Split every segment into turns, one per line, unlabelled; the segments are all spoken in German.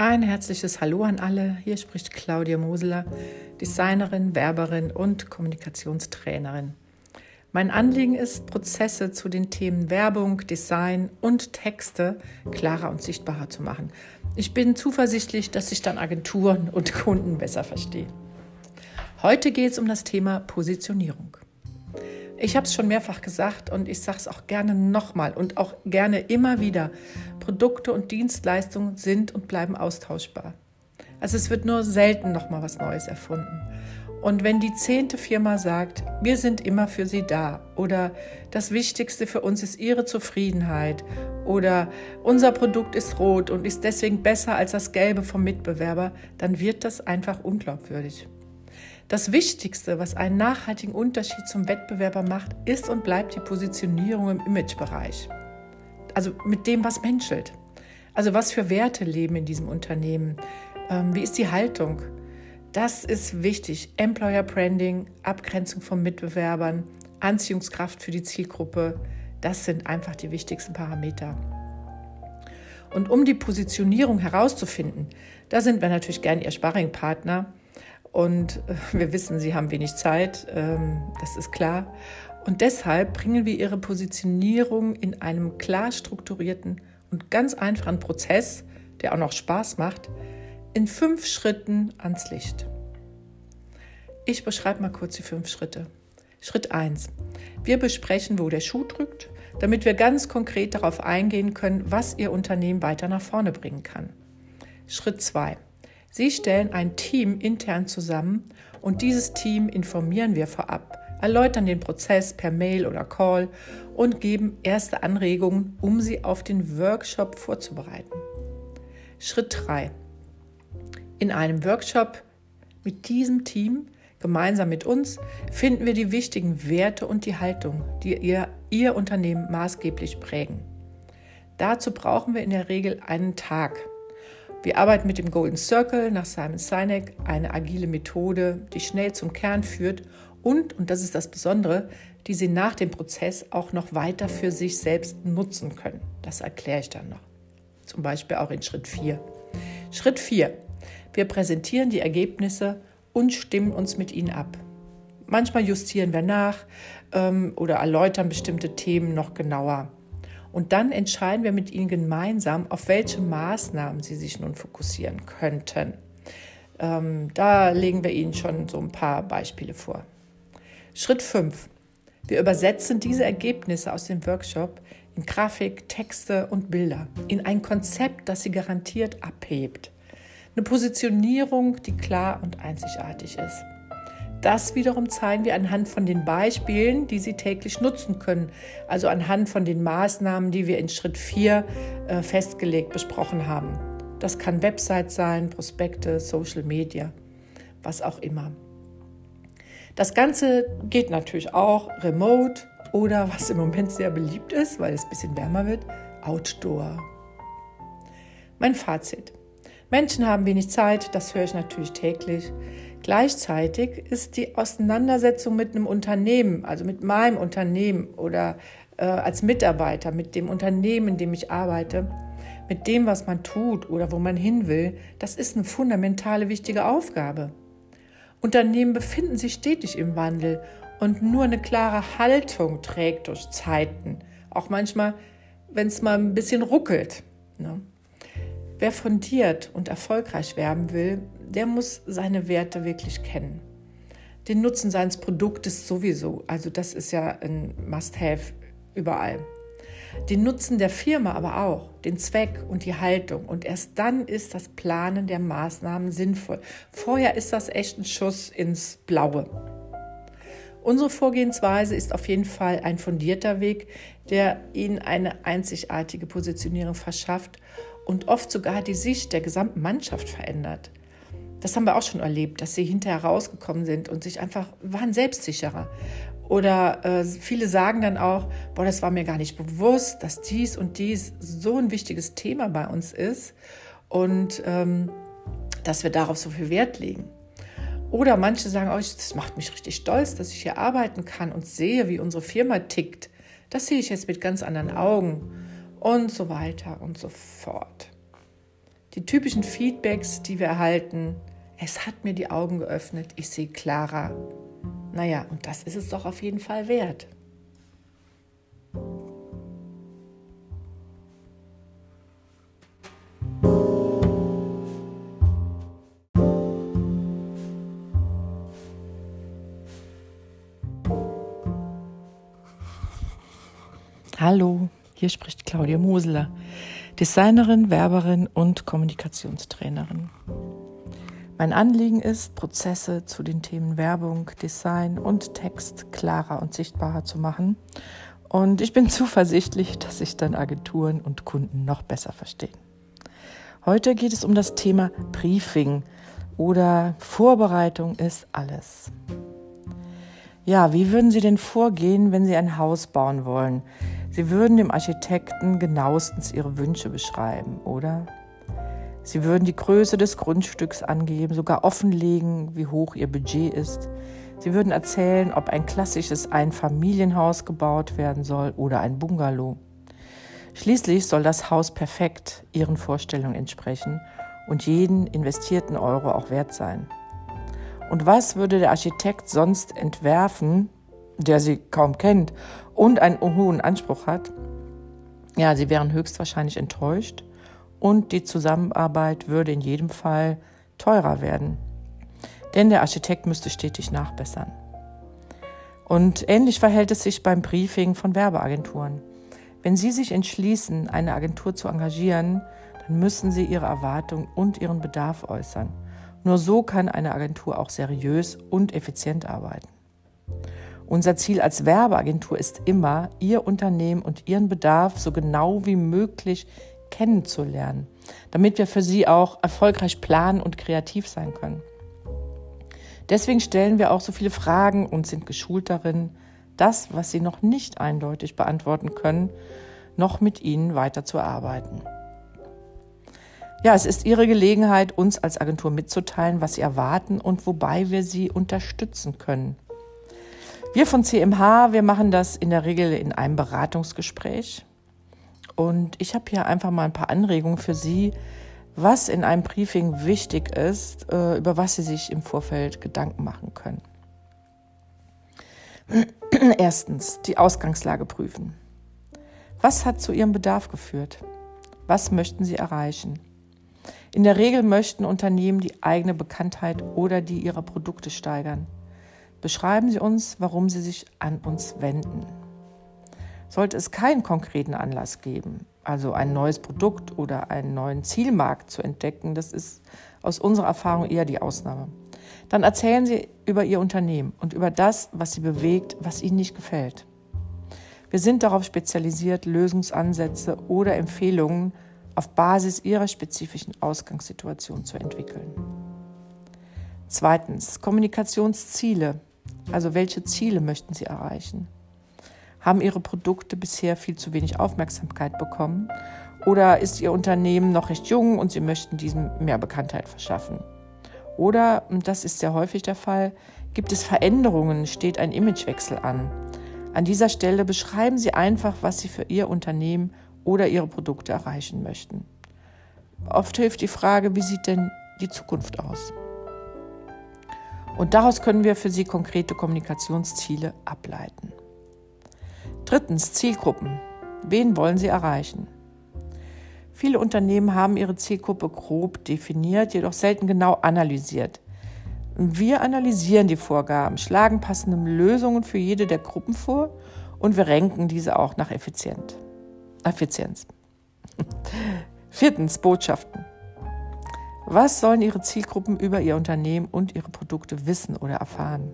Ein herzliches Hallo an alle. Hier spricht Claudia Moseler, Designerin, Werberin und Kommunikationstrainerin. Mein Anliegen ist, Prozesse zu den Themen Werbung, Design und Texte klarer und sichtbarer zu machen. Ich bin zuversichtlich, dass sich dann Agenturen und Kunden besser verstehen. Heute geht es um das Thema Positionierung. Ich habe es schon mehrfach gesagt und ich sage es auch gerne nochmal und auch gerne immer wieder. Produkte und Dienstleistungen sind und bleiben austauschbar. Also es wird nur selten nochmal was Neues erfunden. Und wenn die zehnte Firma sagt, wir sind immer für Sie da oder das Wichtigste für uns ist Ihre Zufriedenheit oder unser Produkt ist rot und ist deswegen besser als das gelbe vom Mitbewerber, dann wird das einfach unglaubwürdig. Das Wichtigste, was einen nachhaltigen Unterschied zum Wettbewerber macht, ist und bleibt die Positionierung im Imagebereich. Also mit dem, was menschelt. Also was für Werte leben in diesem Unternehmen? Ähm, wie ist die Haltung? Das ist wichtig. Employer Branding, Abgrenzung von Mitbewerbern, Anziehungskraft für die Zielgruppe, das sind einfach die wichtigsten Parameter. Und um die Positionierung herauszufinden, da sind wir natürlich gern Ihr Sparringpartner und äh, wir wissen, sie haben wenig Zeit, ähm, das ist klar. Und deshalb bringen wir ihre Positionierung in einem klar strukturierten und ganz einfachen Prozess, der auch noch Spaß macht, in fünf Schritten ans Licht. Ich beschreibe mal kurz die fünf Schritte. Schritt 1. Wir besprechen, wo der Schuh drückt, damit wir ganz konkret darauf eingehen können, was Ihr Unternehmen weiter nach vorne bringen kann. Schritt 2. Sie stellen ein Team intern zusammen und dieses Team informieren wir vorab, erläutern den Prozess per Mail oder Call und geben erste Anregungen, um sie auf den Workshop vorzubereiten. Schritt 3. In einem Workshop mit diesem Team, gemeinsam mit uns, finden wir die wichtigen Werte und die Haltung, die ihr, ihr Unternehmen maßgeblich prägen. Dazu brauchen wir in der Regel einen Tag. Wir arbeiten mit dem Golden Circle nach Simon Sinek, eine agile Methode, die schnell zum Kern führt und, und das ist das Besondere, die Sie nach dem Prozess auch noch weiter für sich selbst nutzen können. Das erkläre ich dann noch. Zum Beispiel auch in Schritt 4. Schritt 4. Wir präsentieren die Ergebnisse und stimmen uns mit ihnen ab. Manchmal justieren wir nach ähm, oder erläutern bestimmte Themen noch genauer. Und dann entscheiden wir mit ihnen gemeinsam, auf welche Maßnahmen sie sich nun fokussieren könnten. Ähm, da legen wir Ihnen schon so ein paar Beispiele vor. Schritt 5. Wir übersetzen diese Ergebnisse aus dem Workshop in Grafik, Texte und Bilder, in ein Konzept, das sie garantiert abhebt. Eine Positionierung, die klar und einzigartig ist. Das wiederum zeigen wir anhand von den Beispielen, die Sie täglich nutzen können. Also anhand von den Maßnahmen, die wir in Schritt 4 äh, festgelegt besprochen haben. Das kann Website sein, Prospekte, Social Media, was auch immer. Das Ganze geht natürlich auch remote oder was im Moment sehr beliebt ist, weil es ein bisschen wärmer wird, Outdoor. Mein Fazit. Menschen haben wenig Zeit, das höre ich natürlich täglich. Gleichzeitig ist die Auseinandersetzung mit einem Unternehmen, also mit meinem Unternehmen oder äh, als Mitarbeiter, mit dem Unternehmen, in dem ich arbeite, mit dem, was man tut oder wo man hin will, das ist eine fundamentale wichtige Aufgabe. Unternehmen befinden sich stetig im Wandel und nur eine klare Haltung trägt durch Zeiten, auch manchmal, wenn es mal ein bisschen ruckelt. Ne? Wer fundiert und erfolgreich werben will, der muss seine Werte wirklich kennen. Den Nutzen seines Produktes sowieso, also das ist ja ein Must-Have überall. Den Nutzen der Firma aber auch, den Zweck und die Haltung. Und erst dann ist das Planen der Maßnahmen sinnvoll. Vorher ist das echt ein Schuss ins Blaue. Unsere Vorgehensweise ist auf jeden Fall ein fundierter Weg, der Ihnen eine einzigartige Positionierung verschafft und oft sogar die Sicht der gesamten Mannschaft verändert. Das haben wir auch schon erlebt, dass sie hinterher rausgekommen sind und sich einfach waren selbstsicherer. Oder äh, viele sagen dann auch, boah, das war mir gar nicht bewusst, dass dies und dies so ein wichtiges Thema bei uns ist und ähm, dass wir darauf so viel Wert legen. Oder manche sagen, oh, das macht mich richtig stolz, dass ich hier arbeiten kann und sehe, wie unsere Firma tickt. Das sehe ich jetzt mit ganz anderen Augen und so weiter und so fort. Die typischen Feedbacks, die wir erhalten, es hat mir die Augen geöffnet, ich sehe klarer. Naja, und das ist es doch auf jeden Fall wert. Hallo, hier spricht Claudia Moseler, Designerin, Werberin und Kommunikationstrainerin. Mein Anliegen ist, Prozesse zu den Themen Werbung, Design und Text klarer und sichtbarer zu machen. Und ich bin zuversichtlich, dass sich dann Agenturen und Kunden noch besser verstehen. Heute geht es um das Thema Briefing oder Vorbereitung ist alles. Ja, wie würden Sie denn vorgehen, wenn Sie ein Haus bauen wollen? Sie würden dem Architekten genauestens Ihre Wünsche beschreiben, oder? Sie würden die Größe des Grundstücks angeben, sogar offenlegen, wie hoch Ihr Budget ist. Sie würden erzählen, ob ein klassisches Einfamilienhaus gebaut werden soll oder ein Bungalow. Schließlich soll das Haus perfekt Ihren Vorstellungen entsprechen und jeden investierten Euro auch wert sein. Und was würde der Architekt sonst entwerfen, der sie kaum kennt und einen hohen Anspruch hat, ja, sie wären höchstwahrscheinlich enttäuscht und die Zusammenarbeit würde in jedem Fall teurer werden. Denn der Architekt müsste stetig nachbessern. Und ähnlich verhält es sich beim Briefing von Werbeagenturen. Wenn Sie sich entschließen, eine Agentur zu engagieren, dann müssen Sie Ihre Erwartungen und Ihren Bedarf äußern. Nur so kann eine Agentur auch seriös und effizient arbeiten. Unser Ziel als Werbeagentur ist immer, Ihr Unternehmen und Ihren Bedarf so genau wie möglich kennenzulernen, damit wir für Sie auch erfolgreich planen und kreativ sein können. Deswegen stellen wir auch so viele Fragen und sind geschult darin, das, was Sie noch nicht eindeutig beantworten können, noch mit Ihnen weiter zu erarbeiten. Ja, es ist Ihre Gelegenheit, uns als Agentur mitzuteilen, was Sie erwarten und wobei wir Sie unterstützen können. Wir von CMH, wir machen das in der Regel in einem Beratungsgespräch. Und ich habe hier einfach mal ein paar Anregungen für Sie, was in einem Briefing wichtig ist, äh, über was Sie sich im Vorfeld Gedanken machen können. Erstens, die Ausgangslage prüfen. Was hat zu Ihrem Bedarf geführt? Was möchten Sie erreichen? In der Regel möchten Unternehmen die eigene Bekanntheit oder die ihrer Produkte steigern. Beschreiben Sie uns, warum Sie sich an uns wenden. Sollte es keinen konkreten Anlass geben, also ein neues Produkt oder einen neuen Zielmarkt zu entdecken, das ist aus unserer Erfahrung eher die Ausnahme, dann erzählen Sie über Ihr Unternehmen und über das, was Sie bewegt, was Ihnen nicht gefällt. Wir sind darauf spezialisiert, Lösungsansätze oder Empfehlungen auf Basis Ihrer spezifischen Ausgangssituation zu entwickeln. Zweitens, Kommunikationsziele. Also welche Ziele möchten Sie erreichen? Haben Ihre Produkte bisher viel zu wenig Aufmerksamkeit bekommen? Oder ist Ihr Unternehmen noch recht jung und Sie möchten diesem mehr Bekanntheit verschaffen? Oder, und das ist sehr häufig der Fall, gibt es Veränderungen, steht ein Imagewechsel an? An dieser Stelle beschreiben Sie einfach, was Sie für Ihr Unternehmen oder Ihre Produkte erreichen möchten. Oft hilft die Frage, wie sieht denn die Zukunft aus? Und daraus können wir für Sie konkrete Kommunikationsziele ableiten. Drittens, Zielgruppen. Wen wollen Sie erreichen? Viele Unternehmen haben ihre Zielgruppe grob definiert, jedoch selten genau analysiert. Wir analysieren die Vorgaben, schlagen passende Lösungen für jede der Gruppen vor und wir renken diese auch nach. Effizienz. Viertens, Botschaften. Was sollen Ihre Zielgruppen über Ihr Unternehmen und Ihre Produkte wissen oder erfahren?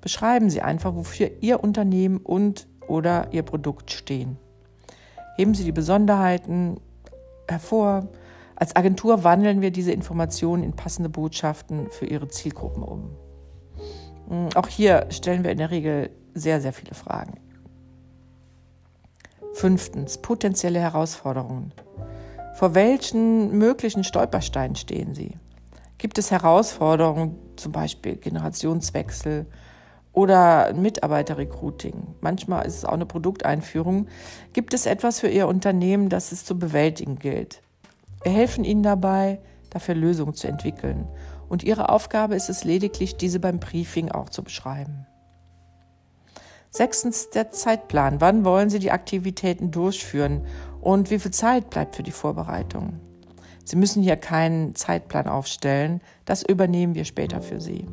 Beschreiben Sie einfach, wofür Ihr Unternehmen und oder Ihr Produkt stehen. Heben Sie die Besonderheiten hervor. Als Agentur wandeln wir diese Informationen in passende Botschaften für Ihre Zielgruppen um. Hm, auch hier stellen wir in der Regel sehr, sehr viele Fragen. Fünftens, potenzielle Herausforderungen. Vor welchen möglichen Stolpersteinen stehen Sie? Gibt es Herausforderungen, zum Beispiel Generationswechsel oder Mitarbeiterrecruiting? Manchmal ist es auch eine Produkteinführung. Gibt es etwas für Ihr Unternehmen, das es zu bewältigen gilt? Wir helfen Ihnen dabei, dafür Lösungen zu entwickeln. Und Ihre Aufgabe ist es lediglich, diese beim Briefing auch zu beschreiben. Sechstens der Zeitplan. Wann wollen Sie die Aktivitäten durchführen und wie viel Zeit bleibt für die Vorbereitung? Sie müssen hier keinen Zeitplan aufstellen, das übernehmen wir später für Sie.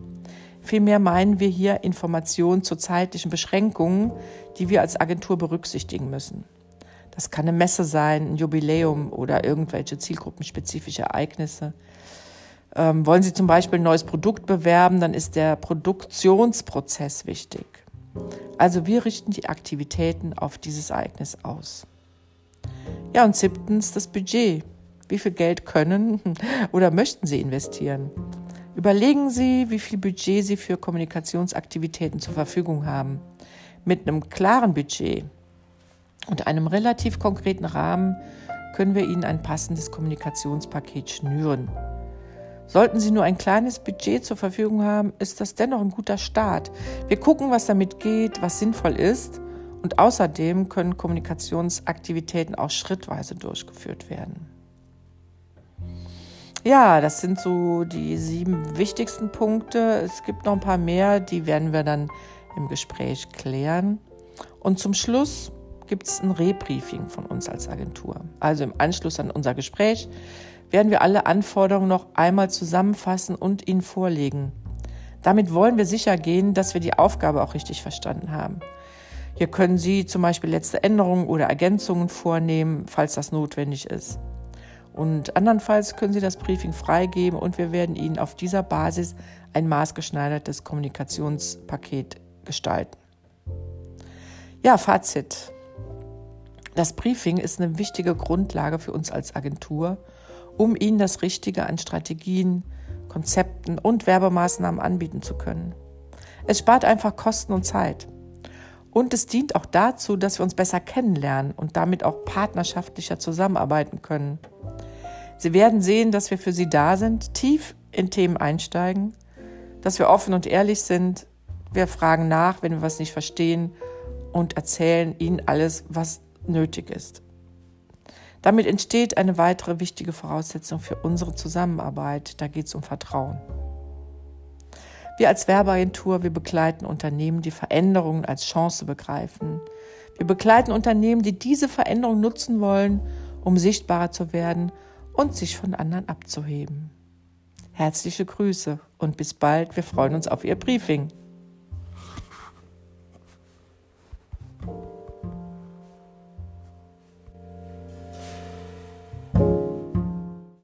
Vielmehr meinen wir hier Informationen zu zeitlichen Beschränkungen, die wir als Agentur berücksichtigen müssen. Das kann eine Messe sein, ein Jubiläum oder irgendwelche zielgruppenspezifische Ereignisse. Ähm, wollen Sie zum Beispiel ein neues Produkt bewerben, dann ist der Produktionsprozess wichtig. Also wir richten die Aktivitäten auf dieses Ereignis aus. Ja, und siebtens das Budget. Wie viel Geld können oder möchten Sie investieren? Überlegen Sie, wie viel Budget Sie für Kommunikationsaktivitäten zur Verfügung haben. Mit einem klaren Budget und einem relativ konkreten Rahmen können wir Ihnen ein passendes Kommunikationspaket schnüren. Sollten Sie nur ein kleines Budget zur Verfügung haben, ist das dennoch ein guter Start. Wir gucken, was damit geht, was sinnvoll ist und außerdem können Kommunikationsaktivitäten auch schrittweise durchgeführt werden. Ja, das sind so die sieben wichtigsten Punkte. Es gibt noch ein paar mehr, die werden wir dann im Gespräch klären. Und zum Schluss gibt es ein Rebriefing von uns als Agentur. Also im Anschluss an unser Gespräch werden wir alle Anforderungen noch einmal zusammenfassen und Ihnen vorlegen. Damit wollen wir sicher gehen, dass wir die Aufgabe auch richtig verstanden haben. Hier können Sie zum Beispiel letzte Änderungen oder Ergänzungen vornehmen, falls das notwendig ist. Und andernfalls können Sie das Briefing freigeben und wir werden Ihnen auf dieser Basis ein maßgeschneidertes Kommunikationspaket gestalten. Ja, Fazit. Das Briefing ist eine wichtige Grundlage für uns als Agentur um ihnen das Richtige an Strategien, Konzepten und Werbemaßnahmen anbieten zu können. Es spart einfach Kosten und Zeit. Und es dient auch dazu, dass wir uns besser kennenlernen und damit auch partnerschaftlicher zusammenarbeiten können. Sie werden sehen, dass wir für Sie da sind, tief in Themen einsteigen, dass wir offen und ehrlich sind. Wir fragen nach, wenn wir was nicht verstehen und erzählen Ihnen alles, was nötig ist. Damit entsteht eine weitere wichtige Voraussetzung für unsere Zusammenarbeit. Da geht es um Vertrauen. Wir als Werbeagentur, wir begleiten Unternehmen, die Veränderungen als Chance begreifen. Wir begleiten Unternehmen, die diese Veränderung nutzen wollen, um sichtbarer zu werden und sich von anderen abzuheben. Herzliche Grüße und bis bald. Wir freuen uns auf Ihr Briefing.